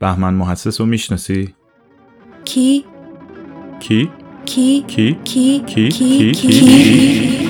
بهمن محسس رو می‌شناسی؟ کی؟ کی؟ کی؟ کی؟ کی؟ کی؟ کی؟ کی؟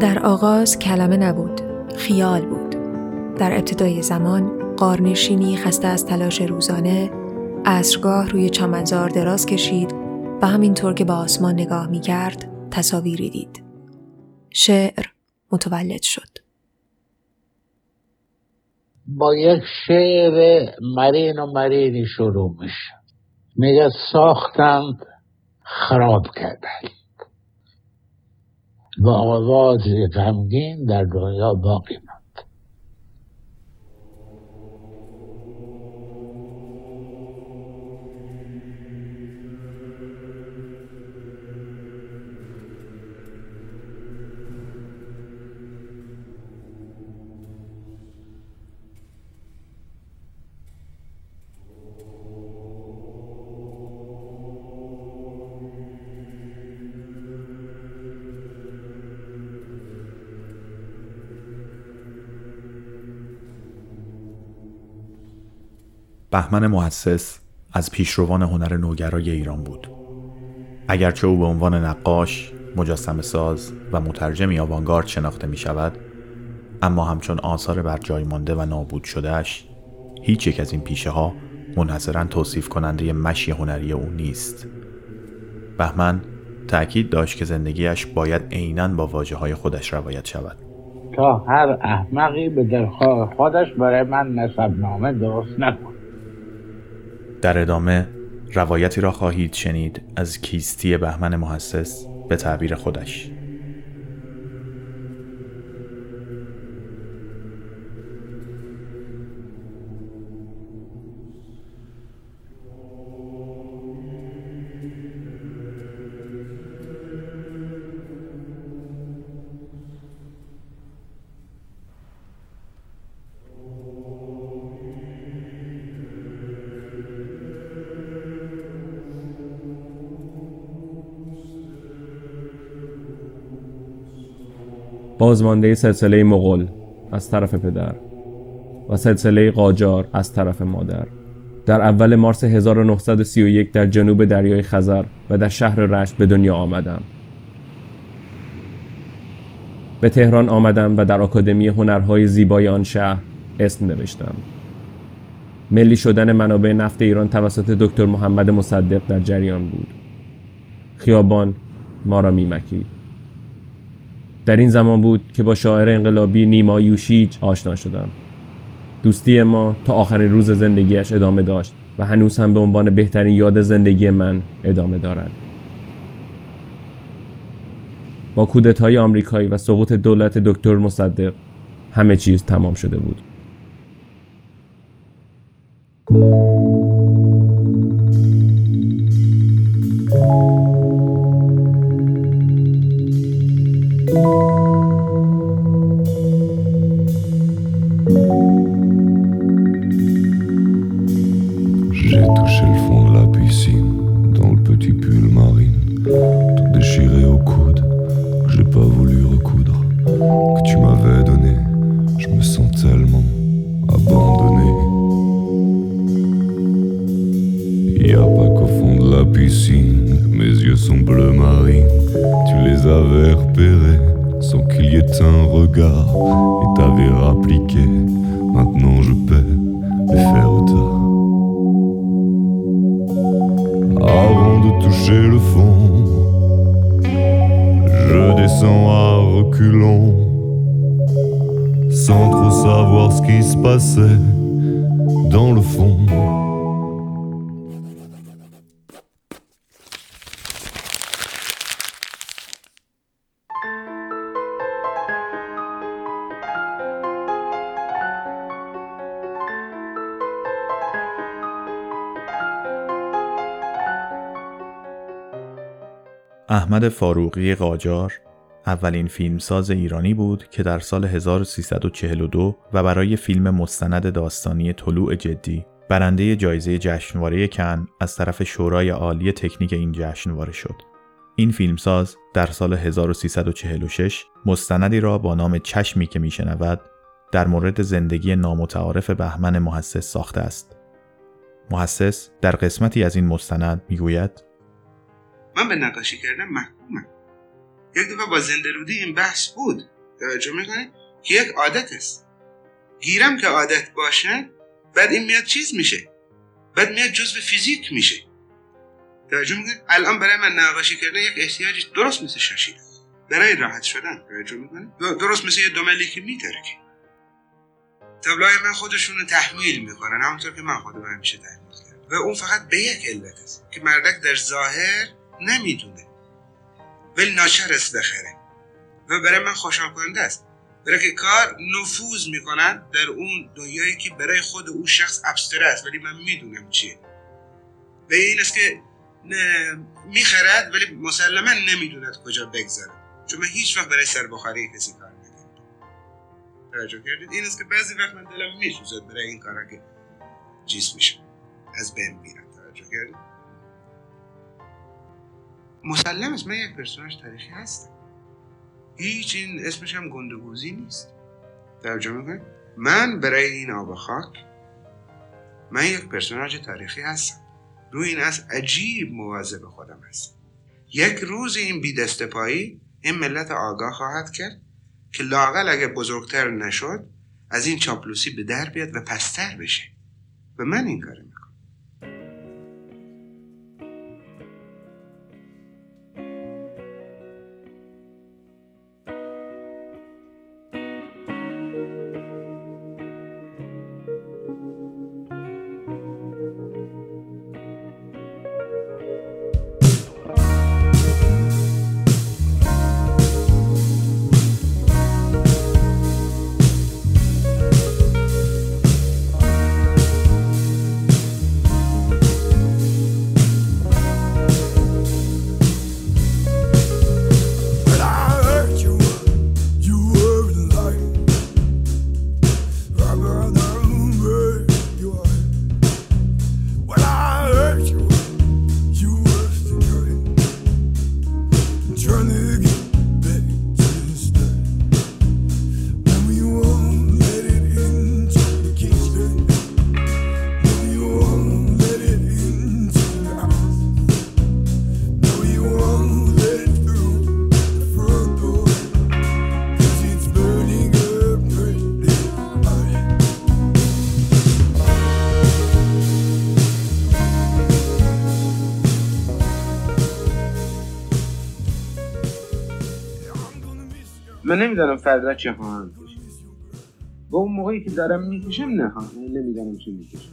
در آغاز کلمه نبود خیال بود. در ابتدای زمان قارنشینی خسته از تلاش روزانه عصرگاه روی چمنزار دراز کشید و همینطور که به آسمان نگاه می کرد تصاویری دید. شعر متولد شد. با یک شعر مرین و مرینی شروع میشه. میگه ساختند خراب کردن. و آواز غمگین در دنیا باقی ماند. بهمن محسس از پیشروان هنر نوگرای ایران بود. اگرچه او به عنوان نقاش، مجسم ساز و مترجمی آوانگارد شناخته می شود، اما همچون آثار بر جای مانده و نابود شدهش، هیچ یک از این پیشه ها منحصرا توصیف کننده مشی هنری او نیست. بهمن تأکید داشت که زندگیش باید عینا با واجه های خودش روایت شود. تا هر احمقی به دلخواه خودش برای من نسب نامه درست نکن در ادامه روایتی را خواهید شنید از کیستی بهمن محسس به تعبیر خودش. بازمانده سلسله مغول از طرف پدر و سلسله قاجار از طرف مادر. در اول مارس 1931 در جنوب دریای خزر و در شهر رشت به دنیا آمدم. به تهران آمدم و در آکادمی هنرهای زیبای آن شهر اسم نوشتم. ملی شدن منابع نفت ایران توسط دکتر محمد مصدق در جریان بود. خیابان ما را میمکید. در این زمان بود که با شاعر انقلابی نیما یوشیج آشنا شدم. دوستی ما تا آخرین روز زندگیش ادامه داشت و هنوز هم به عنوان بهترین یاد زندگی من ادامه دارد. با کودتای آمریکایی و سقوط دولت دکتر مصدق همه چیز تمام شده بود. J'ai touché le fond de la piscine, dans le petit pull marine, tout déchiré au coude, que j'ai pas voulu recoudre, que tu m'avais donné. Je me sens tellement abandonné. Y a pas qu'au fond de la piscine, mes yeux sont bleu marine. Tu les avais repérés sans qu'il y ait un regard, et t'avais rappliqué. Je descends à reculons, sans trop savoir ce qui se passait dans le fond. احمد فاروقی قاجار اولین فیلمساز ایرانی بود که در سال 1342 و برای فیلم مستند داستانی طلوع جدی برنده جایزه جشنواره کن از طرف شورای عالی تکنیک این جشنواره شد. این فیلمساز در سال 1346 مستندی را با نام چشمی که میشنود در مورد زندگی نامتعارف بهمن محسس ساخته است. محسس در قسمتی از این مستند می‌گوید من به نقاشی کردن محکومم. یک دفعه با زنده رودی این بحث بود. توجه می‌کنید؟ که یک عادت است. گیرم که عادت باشه بعد این میاد چیز میشه. بعد میاد جزء فیزیک میشه. توجه می‌کنید؟ الان برای من نقاشی کردن یک احتیاجی درست مثل شاشیدن برای راحت شدن. توجه می‌کنید؟ درست مثل یه دوملی که میترکه. تابلوهای من خودشون رو تحمیل می‌کنن. همونطور که من خودم همیشه تحمیل کردم. و اون فقط به یک علت است که مردک در ظاهر نمی‌دونه. ولی ناچر است بخره. و برای من خوشحال کننده است. برای که کار نفوذ می‌کنن در اون دنیایی که برای خود اون شخص ابستره است. ولی من می‌دونم چیه. و این است که می‌خرد ولی مسلما نمی‌دوند کجا بگذاره چون من هیچ وقت برای سربخاری کسی کار نکردم. توجه کردید؟ این است که بعضی وقت من دلم میسوزد برای این کارا که چیز میشه از بین میرم. توجه کردید؟ مسلم است من یک پرسوناج تاریخی هستم هیچ این اسمش هم گندگوزی نیست. توجه می‌کنید من برای این آب خاک من یک پرسوناج تاریخی هستم. روی این از عجیب مواظب خودم هستم. یک روز این بی پایی این ملت آگاه خواهد کرد که لاقل اگه بزرگتر نشد از این چاپلوسی به در بیاد و پستر بشه. و من این کار من نمی‌دانم فردا چه خواهم کشید و اون موقعی که دارم می‌کشم نه نمی‌دانم چی می‌کشم.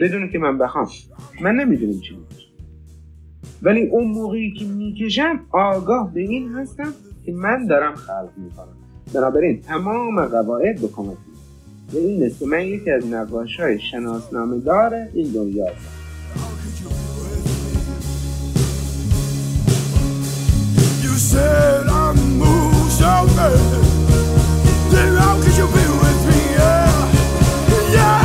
بدون که من بخوام من نمی‌دونم چی می‌کشم. ولی اون موقعی که می‌کشم آگاه به این هستم که من دارم خلق می‌کنم. بنابراین تمام قواعد به کمک و این است که من یکی از نقاش های شناسنامه دار این دنیا. I'm moved so. Then how could you be with me? Yeah, yeah.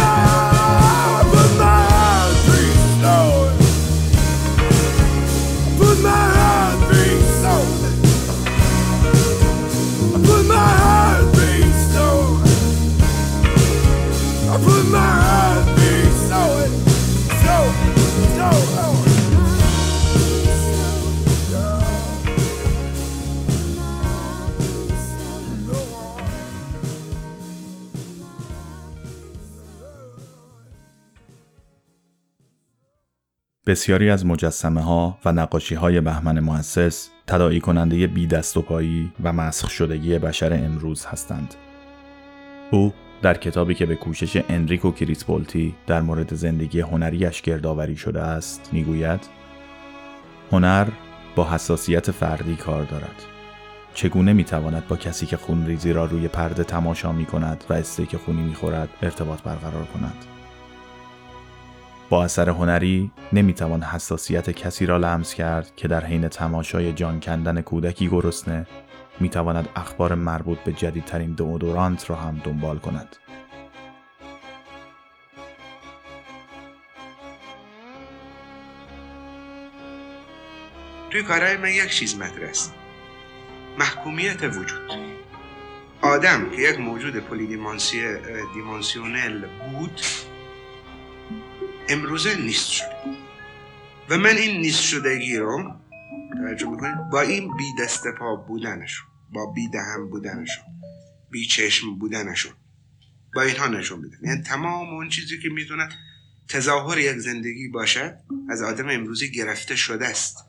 بسیاری از مجسمه ها و نقاشی های بهمن محصص تداعی کننده بی دست و پایی و مسخ شدگی بشر امروز هستند. او در کتابی که به کوشش انریکو کریسپولتی در مورد زندگی هنریش گردآوری شده است می‌گوید هنر با حساسیت فردی کار دارد چگونه می‌تواند با کسی که خونریزی را روی پرده تماشا می کند و استیک خونی می‌خورد ارتباط برقرار کند با اثر هنری نمی‌توان حساسیت کسی را لمس کرد که در حین تماشای جان کندن کودکی گرسنه می‌تواند اخبار مربوط به جدیدترین دودورانت را هم دنبال کند. توی کارهای من یک چیز است محکومیت وجود. آدم که یک موجود پلی دیمانسیونل بود امروزه نیست شده. و من این نیست شدگی رو توجه می‌کنید با این بی دست پا بودنشون با بی دهم بودنشون بی چشم بودنشون با اینها نشون میدن. یعنی تمام اون چیزی که می‌دونن تظاهر یک زندگی باشد از آدم امروزی گرفته شده است.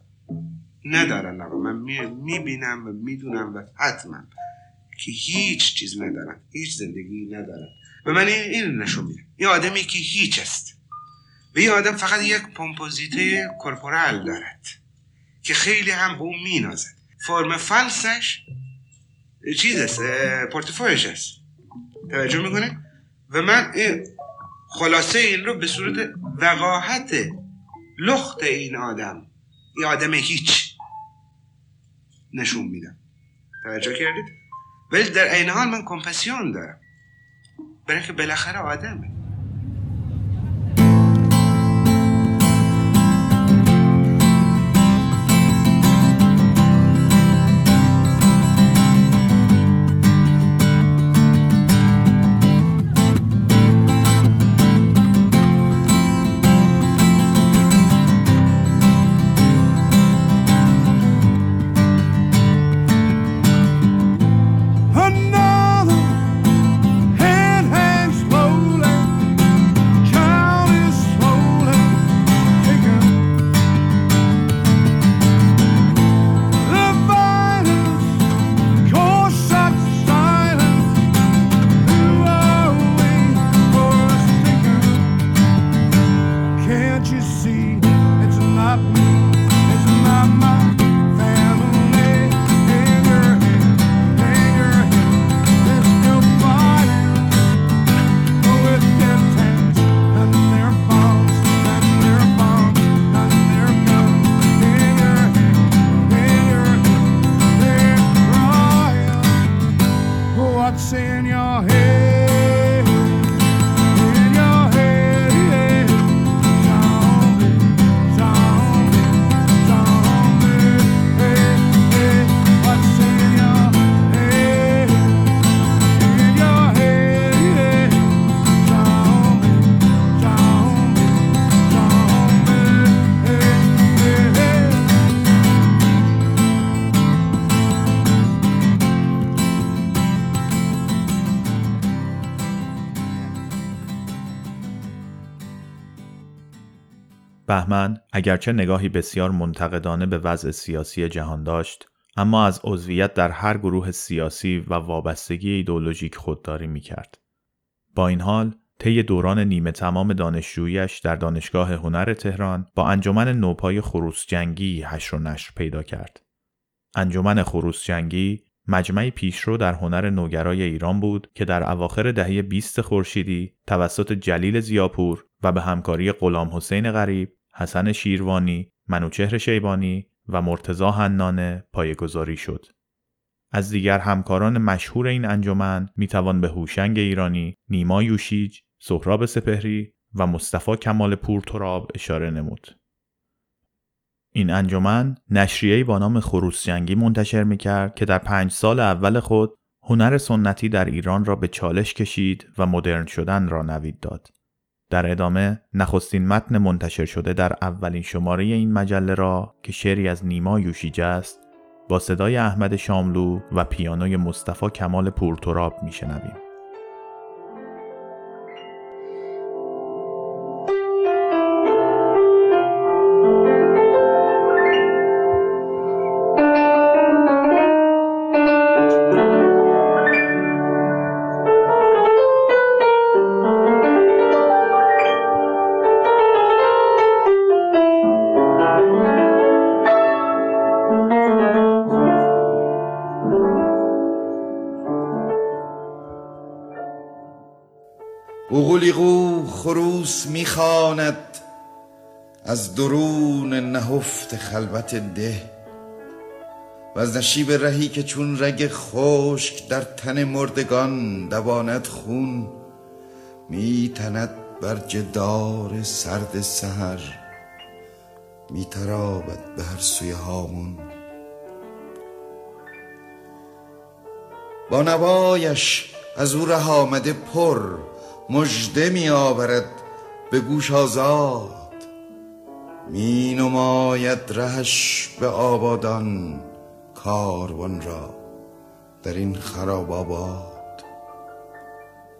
ندارن آقا. من می‌بینم و می‌دونم و حتما که هیچ چیز ندارن هیچ زندگی ندارن. و من این نشون میدم. این آدمی که هیچ است. و این آدم فقط یک پومپوزیته کورپورال دارد که خیلی هم به اون مینازد. فرم فلسش چیز است پورتفویش است. توجه می‌کنه و من خلاصه این رو به صورت وقاحت لخت این آدم این آدم هیچ نشون میدم. توجه کردید؟ ولی در این حال من کمپسیون دارم. برای که بالاخره آدمه. اگرچه نگاهی بسیار منتقدانه به وضع سیاسی جهان داشت اما از عضویت در هر گروه سیاسی و وابستگی ایدولوژیک خودداری می کرد. با این حال طی دوران نیمه تمام دانشجویش در دانشگاه هنر تهران با انجمن نوپای خروس جنگی هشر و نشر پیدا کرد. انجمن خروس جنگی مجمعی پیشرو در هنر نوگرای ایران بود که در اواخر دهه 20 خورشیدی توسط جلیل زیاپور و به همکاری غلام حسین غریب حسن شیروانی، منوچهر شیبانی و مرتزا حنانه پایگذاری شد. از دیگر همکاران مشهور این انجمن می‌توان به هوشنگ ایرانی، نیما یوشیج، سهراب سپهری و مصطفی کمال پورتراب اشاره نمود. این انجمن نشریه‌ای با نام خروس جنگی منتشر می‌کرد که در پنج سال اول خود هنر سنتی در ایران را به چالش کشید و مدرن شدن را نوید داد. در ادامه نخستین متن منتشر شده در اولین شماره این مجله را که شعری از نیما یوشیجه است با صدای احمد شاملو و پیانوی مصطفی کمال پورتراب میشنویم. اوغولیغو خروس می‌خواند از درون نهفت خلوت ده. و از نشیب رهی که چون رگ خشک در تن مردگان دواند خون میتند بر جدار سرد سهر میترابد به هر سوی هامون. با نوایش از او ره آمده پر مژده می آورد به گوش آزاد. می نماید رهش به آبادان کاروان را در این خراب آباد.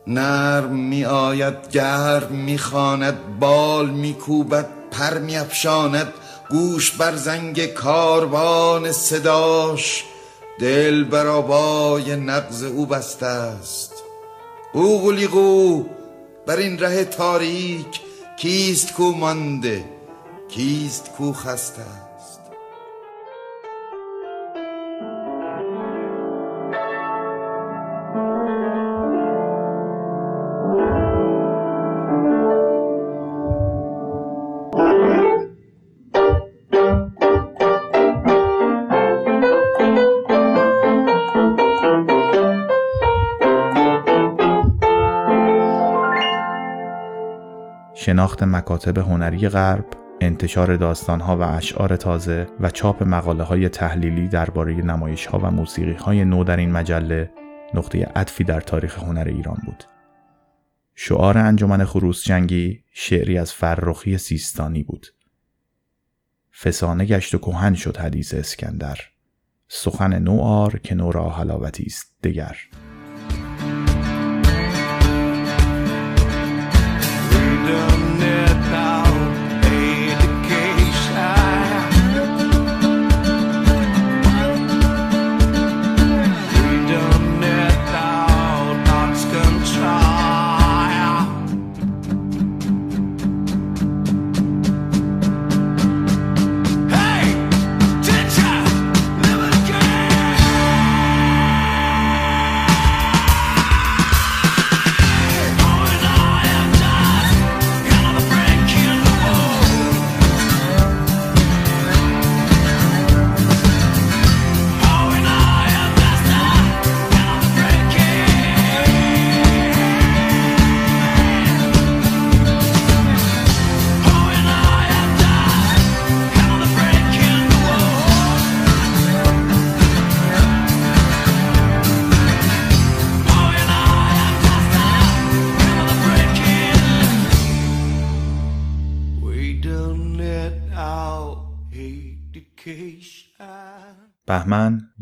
نرم می آید گرم می خاند بال می کوبد پر می افشاند گوش بر زنگ کاروان صداش دل بر آبای نغز او بسته است. اوغلیغو بر این ره تاریک کیست کو مانده؟ کیست کو خسته؟ شناخت مکاتب هنری غرب، انتشار داستانها و اشعار تازه و چاپ مقاله های تحلیلی درباره نمایش ها و موسیقی های نو در این مجله نقطه عطفی در تاریخ هنر ایران بود. شعار انجمن خروس جنگی شعری از فرخی سیستانی بود. فسانه گشت و کهن شد حدیث اسکندر. سخن نو آر که نو را حلاوتی است دگر.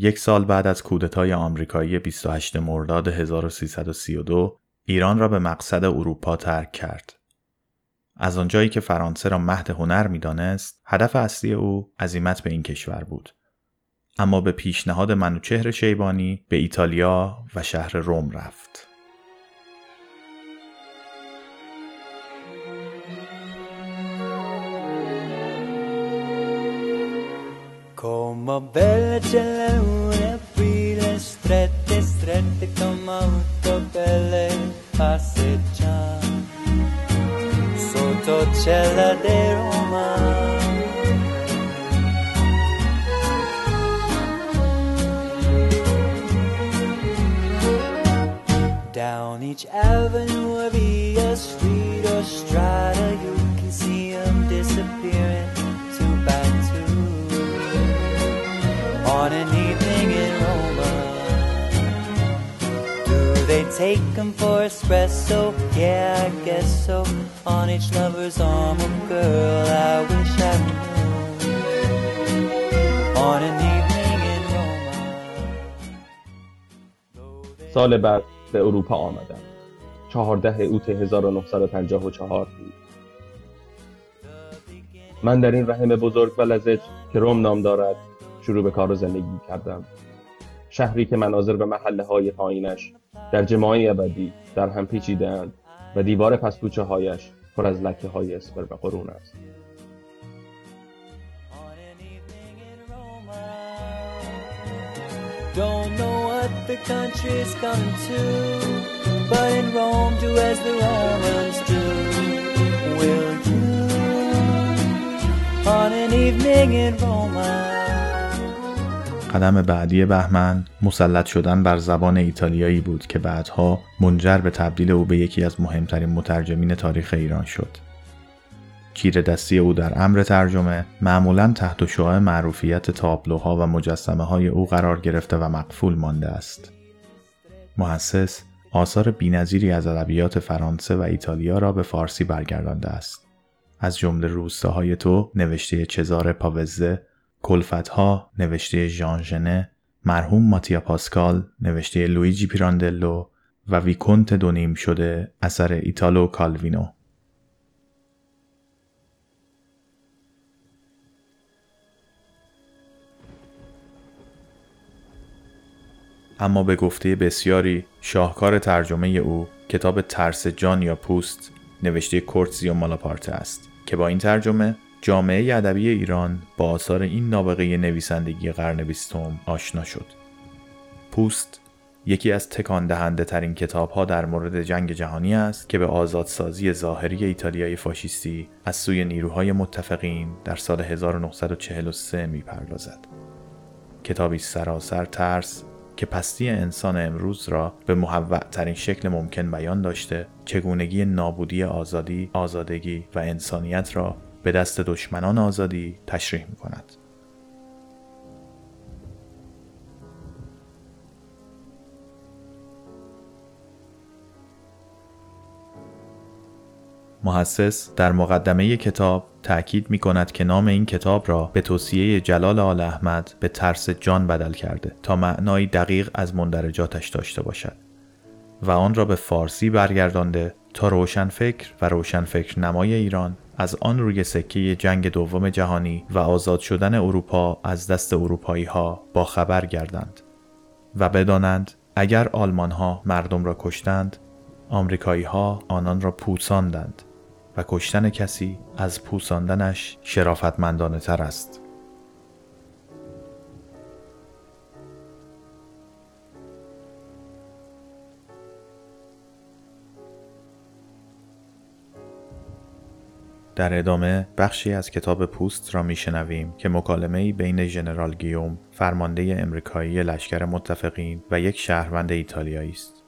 یک سال بعد از کودتای آمریکایی 28 مرداد 1332 ایران را به مقصد اروپا ترک کرد. از آنجایی که فرانسه را مهد هنر می‌دانست، هدف اصلی او عزیمت به این کشور بود. اما به پیشنهاد منوچهر شیبانی به ایتالیا و شهر روم رفت. Belle strette strette come auto belle passeggiare sotto cella Roma Down each avenue via street or strata you can see them disappearing take them for espresso? Yeah, I guess so. On each lover's arm, a girl I wish I knew. On an evening in Roma. سال بعد به اروپا آمدم 14 اوت 1954 بود من در این رحم بزرگ و لزج که روم نام دارد شروع به کار و زندگی کردم شهری که مناظر به محله های پایینش در جماعی ابدی در هم پیچیدهاند و دیوار پسپوچه هایش پر از لکه های اسپر و قرون است. Don't know? قدم بعدی بهمن مسلط شدن بر زبان ایتالیایی بود که بعدها منجر به تبدیل او به یکی از مهمترین مترجمین تاریخ ایران شد. کیر دستی او در امر ترجمه معمولا تحت شعاع معروفیت تابلوها و مجسمه های او قرار گرفته و مقفول مانده است. محسس آثار بینظیری از ادبیات فرانسه و ایتالیا را به فارسی برگردانده است. از جمله روستاهای تو نوشته چزار پاوزه کلفتها نوشته ژان ژنه مرحوم ماتیا پاسکال نوشته لویجی پیراندلو و ویکونت دونیم شده اثر ایتالو کالوینو. اما به گفته بسیاری شاهکار ترجمه او کتاب ترس جان یا پوست نوشته کورتزیو مالاپارته است که با این ترجمه جامعه ادبی ایران با آثار این نابغه نویسندگی قرن بیستم آشنا شد. پوست یکی از تکان دهنده ترین کتاب ها در مورد جنگ جهانی است که به آزادسازی ظاهری ایتالیای فاشیستی از سوی نیروهای متفقین در سال 1943 می‌پردازد. کتابی سراسر ترس که پستی انسان امروز را به محوع ترین شکل ممکن بیان داشته چگونگی نابودی آزادی، آزادگی و انسانیت را به دست دشمنان آزادی تشریح می کند. محسس در مقدمه کتاب تأکید می کند که نام این کتاب را به توصیه جلال آل احمد به ترس جان بدل کرده تا معنایی دقیق از مندرجاتش داشته باشد و آن را به فارسی برگردانده تا روشنفکر و روشنفکر نمای ایران از آن روی سکه جنگ دوم جهانی و آزاد شدن اروپا از دست اروپایی ها با خبر گردند و بدانند اگر آلمان ها مردم را کشتند آمریکایی ها آنان را پوساندند و کشتن کسی از پوساندنش شرافتمندانه تر است. در ادامه بخشی از کتاب پوست را میشنویم که مکالمه بین ژنرال گیوم فرمانده امریکایی لشکر متفقین و یک شهروند ایتالیایی است.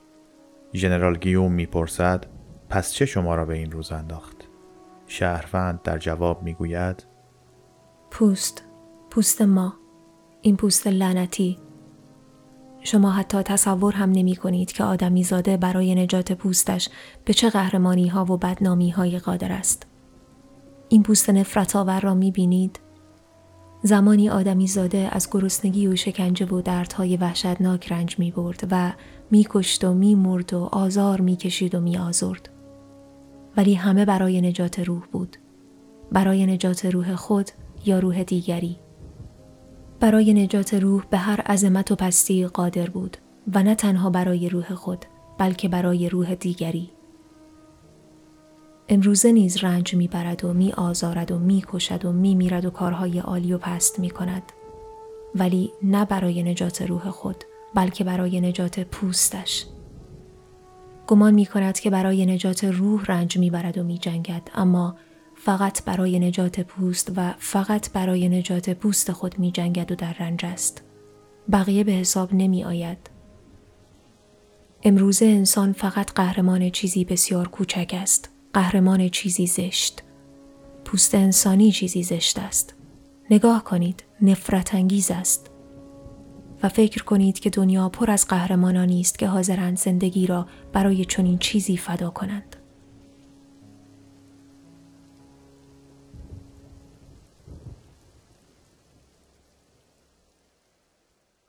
ژنرال گیوم می‌پرسد پس چه شما را به این روز انداخت؟ شهروند در جواب می‌گوید پوست پوست ما این پوست لعنتی شما حتی تصور هم نمی کنید که آدمی زاده برای نجات پوستش به چه قهرمانی ها و بدنامی های قادر است. این پوست نفرت آور را می بینید؟ زمانی آدمی زاده از گرسنگی و شکنجه و دردهای وحشتناک رنج می برد و می کشت و می مرد و آزار می کشید و می آزرد. ولی همه برای نجات روح بود. برای نجات روح خود یا روح دیگری. برای نجات روح به هر عظمت و پستی قادر بود و نه تنها برای روح خود بلکه برای روح دیگری. امروزه نیز رنج می‌برد و می آزارد و می کشد و می میرد و کارهای عالی و پست می کند. ولی نه برای نجات روح خود بلکه برای نجات پوستش. گمان می کند که برای نجات روح رنج می برد و می جنگد اما فقط برای نجات پوست و فقط برای نجات پوست خود می جنگد و در رنج است. بقیه به حساب نمی آید. امروزه انسان فقط قهرمان چیزی بسیار کوچک است. قهرمان چیزی زشت. پوست انسانی چیزی زشت است. نگاه کنید، نفرت انگیز است. و فکر کنید که دنیا پر از قهرمانانی است که حاضرند زندگی را برای چنین چیزی فدا کنند.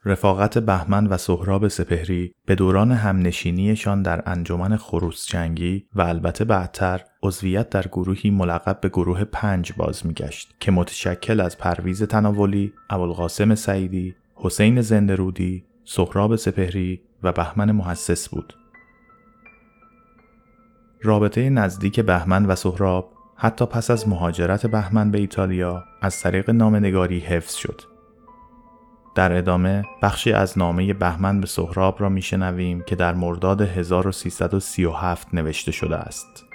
رفاقت بهمن و سهراب سپهری به دوران همنشینیشان در انجمن خروس جنگی و البته بعدتر عضویت در گروهی ملقب به گروه پنج باز میگشت که متشکل از پرویز تناولی، ابوالقاسم سعیدی، حسین زندرودی، سهراب سپهری و بهمن محسس بود. رابطه نزدیک بهمن و سهراب حتی پس از مهاجرت بهمن به ایتالیا از طریق نامنگاری حفظ شد در ادامه بخشی از نامه بهمن به سهراب را میشنویم که در مرداد 1337 نوشته شده است.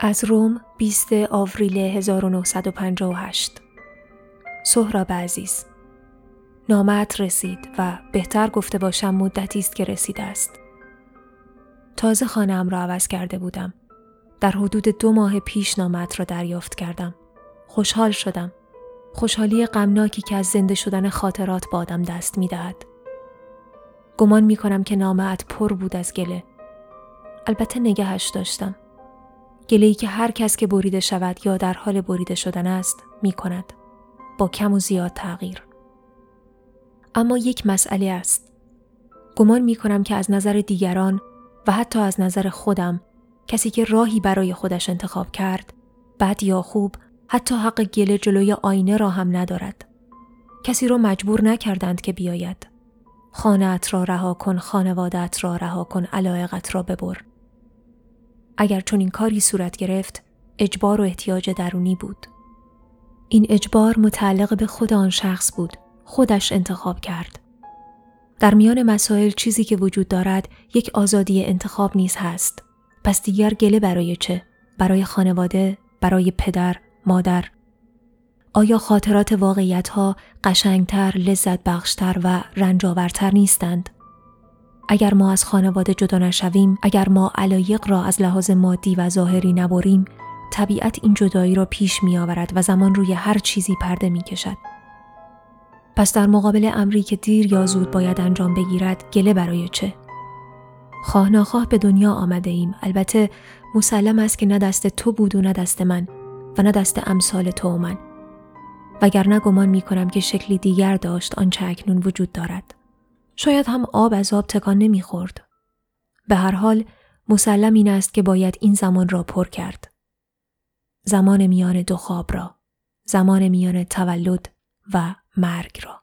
از روم 20 آوریل 1958 سهراب عزیز نامت رسید و بهتر گفته باشم مدتی است که رسیده است. تازه خانم را عوض کرده بودم. در حدود دو ماه پیش نامت را دریافت کردم. خوشحال شدم. خوشحالی غمناکی که از زنده شدن خاطرات با دست می دهد. گمان می کنم که نامت پر بود از گله. البته نگهش داشتم. گله ای که هر کس که بریده شود یا در حال بریده شدن است می کند. با کم و زیاد تغییر. اما یک مسئله است. گمان می کنم که از نظر دیگران و حتی از نظر خودم کسی که راهی برای خودش انتخاب کرد بد یا خوب حتی حق گله جلوی آینه را هم ندارد. کسی را مجبور نکردند که بیاید. خانهت را رها کن، خانوادت را رها کن، علایقت را ببر. اگر چون این کاری صورت گرفت، اجبار و احتیاج درونی بود. این اجبار متعلق به خود آن شخص بود خودش انتخاب کرد. در میان مسائل چیزی که وجود دارد یک آزادی انتخاب نیز هست. پس دیگر گله برای چه؟ برای خانواده، برای پدر، مادر. آیا خاطرات واقعیت ها قشنگتر، لذت بخشتر و رنجاورتر نیستند؟ اگر ما از خانواده جدا نشویم، اگر ما علایق را از لحاظ مادی و ظاهری نبریم، طبیعت این جدایی را پیش می آورد و زمان روی هر چیزی پرده می کشد. پس در مقابل امری که دیر یا زود باید انجام بگیرد گله برای چه؟ خواه ناخواه به دنیا آمده ایم البته مسلم است که نه دست تو بود و نه دست من و نه دست امثال تو و من وگرنه گمان می کنم که شکلی دیگر داشت آنچه اکنون وجود دارد شاید هم آب از آب تکان نمی‌خورد. به هر حال مسلم این است که باید این زمان را پر کرد زمان میان دو خواب را زمان میان تولد و مرگ را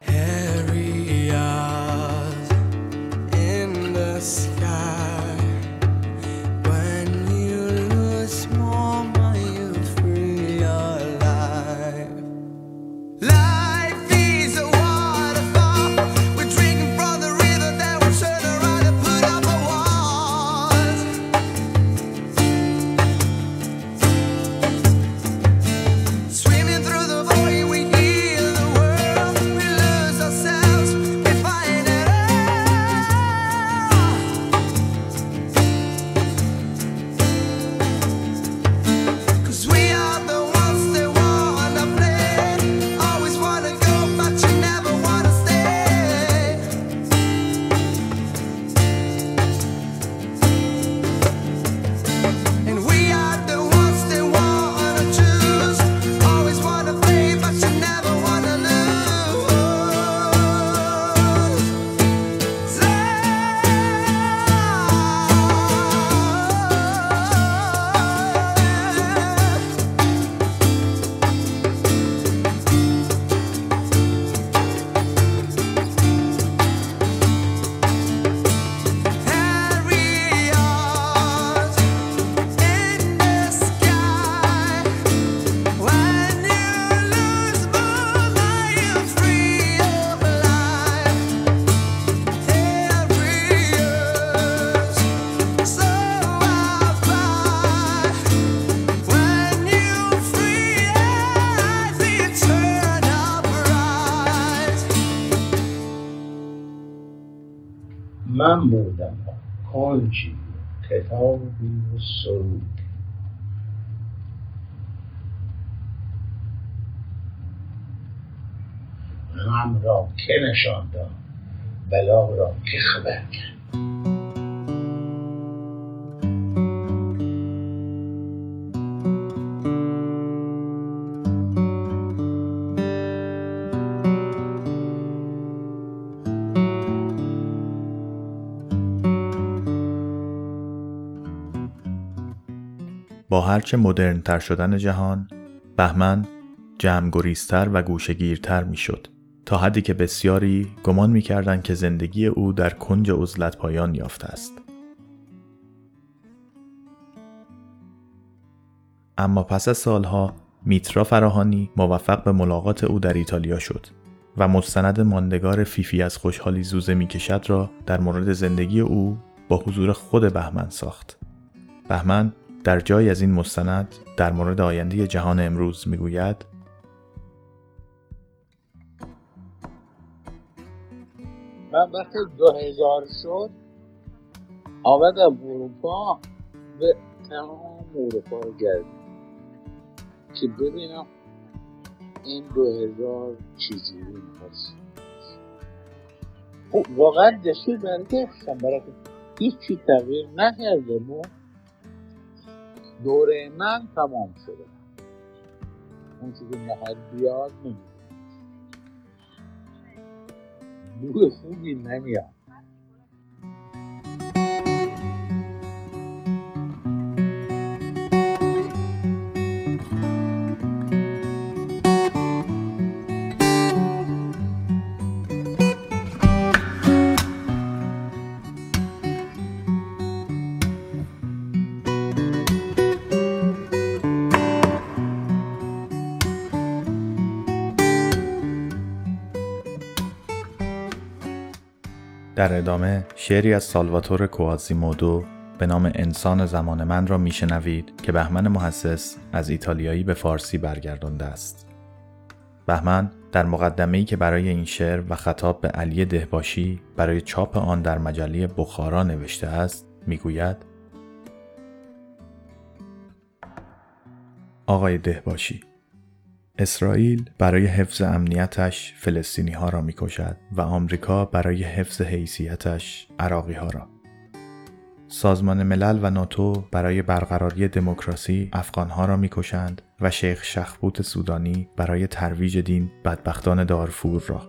من بودم. کنجی کتابی و سرود. غم را که نشان داد بلا را که خبر کرد. هرچه مدرنتر شدن جهان بهمن جمعگریزتر و گوشگیرتر می‌شد. تا حدی که بسیاری گمان می‌کردند که زندگی او در کنج عزلت پایان یافته است اما پس از سالها میترا فراهانی موفق به ملاقات او در ایتالیا شد و مستند ماندگار فیفی از خوشحالی زوزه می‌کشد را در مورد زندگی او با حضور خود بهمن ساخت. بهمن در جای از این مستند در مورد آینده جهان امروز می‌گوید من وقتی دو هزار شد آمدم اروپا به تمام اروپا رو گردیم که ببینم این دو هزار چجوری هست خب واقعا برگشتم برای هیچی تغییر نکرده بود. دوره من تمام شده. اون چیزی نهر بیاد نمیده بوی خوبی نمیاد. در ادامه شعری از سالواتور کوازیمودو به نام انسان زمان من را میشنوید که بهمن محسس از ایتالیایی به فارسی برگردانده است. بهمن در مقدمه‌ای که برای این شعر و خطاب به علی دهباشی برای چاپ آن در مجله بخارا نوشته است می‌گوید آقای دهباشی اسرائیل برای حفظ امنیتش فلسطینی ها را می کشد و آمریکا برای حفظ حیثیتش عراقی ها را. سازمان ملل و ناتو برای برقراری دموکراسی افغان ها را می کشند و شیخ شخبوت سودانی برای ترویج دین بدبختان دارفور را.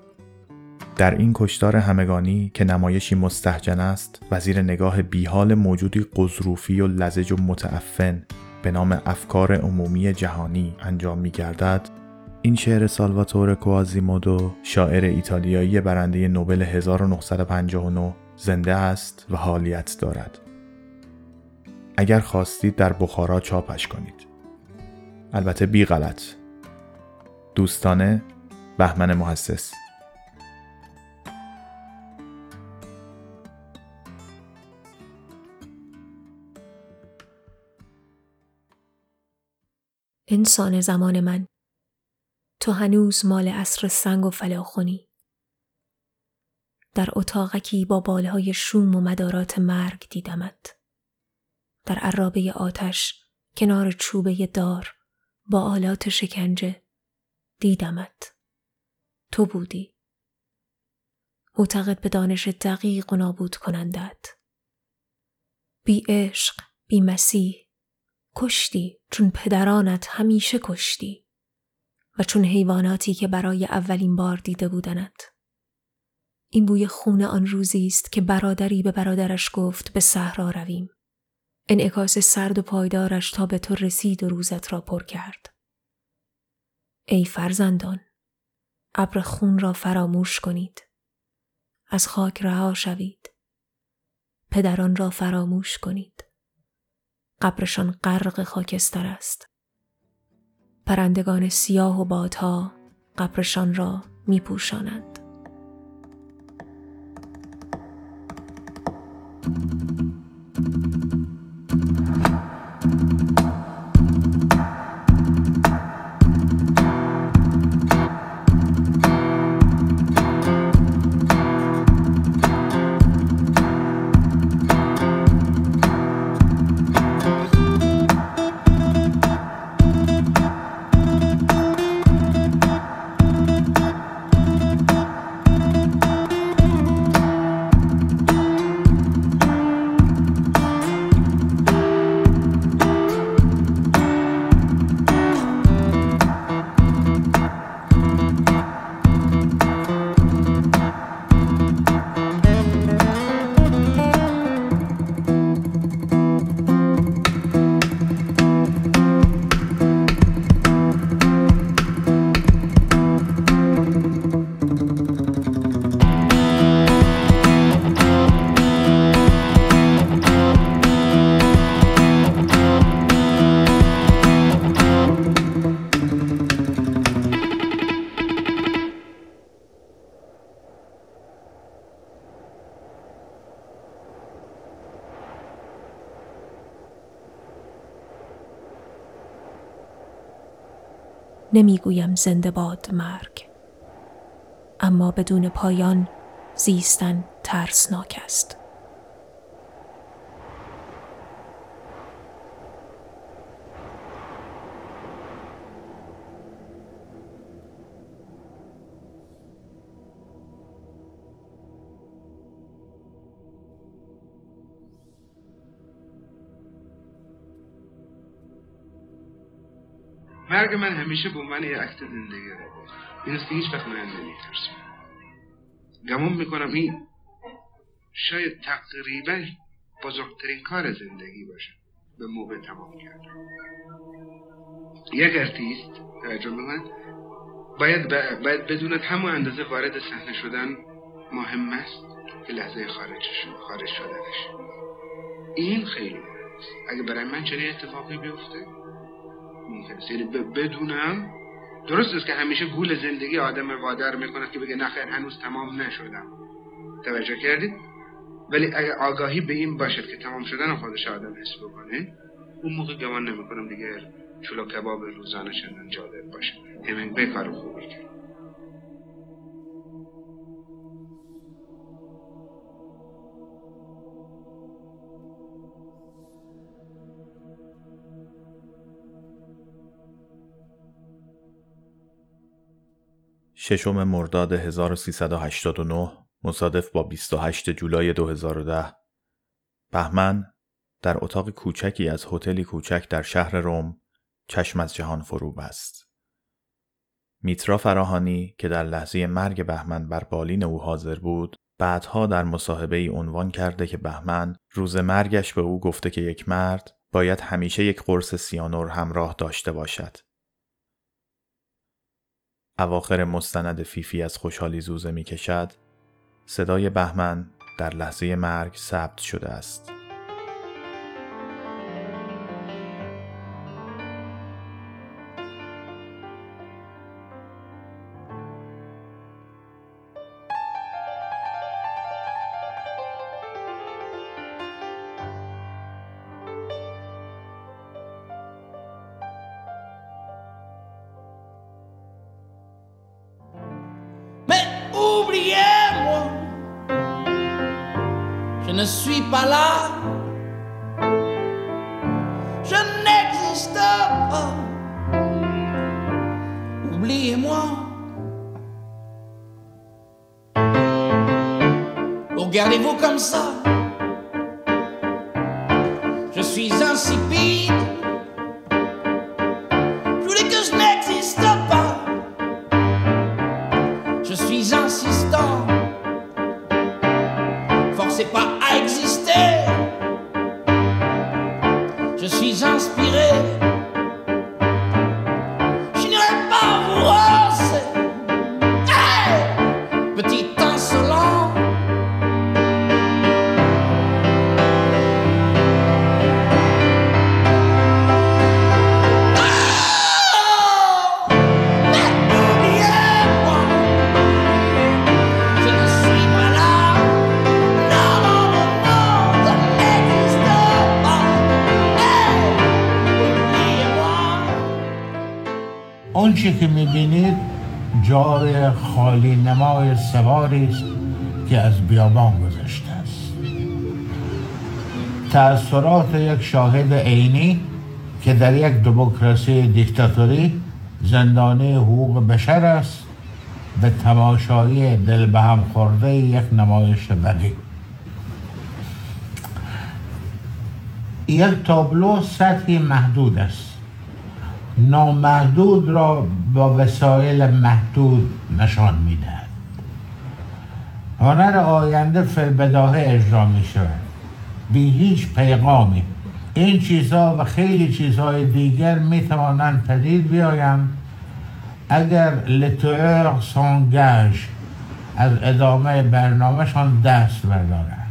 در این کشتار همگانی که نمایشی مستحجن است و زیر نگاه بیحال موجودی قضروفی و لزج و متعفن به نام افکار عمومی جهانی انجام می گردد این شعر سالواتور کوازیمودو شاعر ایتالیایی برنده نوبل 1959 زنده است و حالیت دارد. اگر خواستید در بخارا چاپش کنید. البته بی غلط. دوستانه بهمن محسس. انسان زمان من. تو هنوز مال عصر سنگ و فلاخونی. در اتاقکی با بالهای شوم و مدارات مرگ دیدمت. در عرابه آتش کنار چوبه دار با آلات شکنجه دیدمت. تو بودی. معتقد به دانش دقیق و نابود کنندت. بی عشق بی مسیح کشتی چون پدرانت همیشه کشتی. و چون حیواناتی که برای اولین بار دیده بودنت. این بوی خون آن روزی است که برادری به برادرش گفت به صحرا رویم. انعکاس سرد و پایدارش تا به تو رسید و روزت را پر کرد. ای فرزندان، ابر خون را فراموش کنید. از خاک رها شوید. پدران را فراموش کنید. قبرشان غرق خاکستر است. پرندگان سیاه و بادها قبرشان را می پوشانند. نمی‌گویم زنده باد مرگ. اما بدون پایان زیستن ترسناک است. مرگ من همیشه به عنوان یه عکس زندگی رو این است که هیچ وقت من نمیترسم. گمون می‌کنم این. شاید تقریبا بزرگترین کار زندگی باشه. به موقع تمام کرد یک ارتیست توجه می‌کنه باید. باید بدوند همون اندازه وارد صحنه شدن مهم است که لحظه خارج خارج شدنش. این خیلی مهم است. اگه برای من چنین اتفاقی بیفته یعنی بدونم. درست است که همیشه گول زندگی آدم وادر می‌کند که بگه نخیر هنوز تمام نشدم. توجه کردید؟ ولی اگه آگاهی به این باشد که تمام شدن خودش آدم حس بکنه اون موقع گمان نمی‌کنم دیگه چلو کباب روزانه چندان جالب باشه. همین به کار خوبی کرد. ششم مرداد 1389 مصادف با 28 جولای 2010 بهمن در اتاق کوچکی از هتلی کوچک در شهر روم چشم از جهان فرو بست. میترا فراهانی که در لحظه مرگ بهمن بر بالین او حاضر بود بعدها در مصاحبه ای عنوان کرده که بهمن روز مرگش به او گفته که یک مرد باید همیشه یک قرص سیانور همراه داشته باشد. اواخر مستند فیفی از خوشحالی زوزه می کشد صدای بهمن در لحظه مرگ ثبت شده است. Regardez-vous comme ça. Je suis insipide. تأثیرات یک شاهد عینی که در یک دموکراسی دیکتاتوری زندانی حقوق بشر است به تماشای دل به هم خورده یک نمایش بدی. یک تابلو سطحی محدود است. نامحدود را با وسایل محدود نشان می‌دهد. هنر آینده فلبداهه اجرا می شود بی هیچ پیغامی. این چیزها و خیلی چیزهای دیگر می توانند پدید بیایند اگر لتوئر سانگاژ از ادامه برنامهشان دست بردارند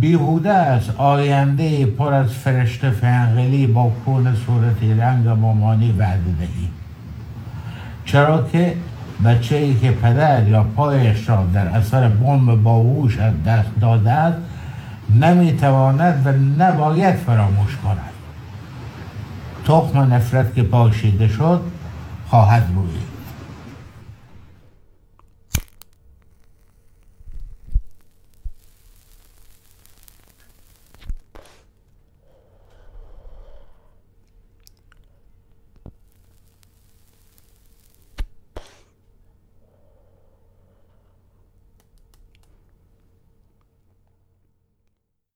بیهوده است آینده پر از فرشته فنقلی با کون صورتی رنگ مامانی وعده دهی. چرا که بچه ای که پدر یا پایش را در اثر بمب باهوش از دست داده نمی‌تواند و نباید فراموش کند. تخم نفرت که پاشیده شد خواهد بود.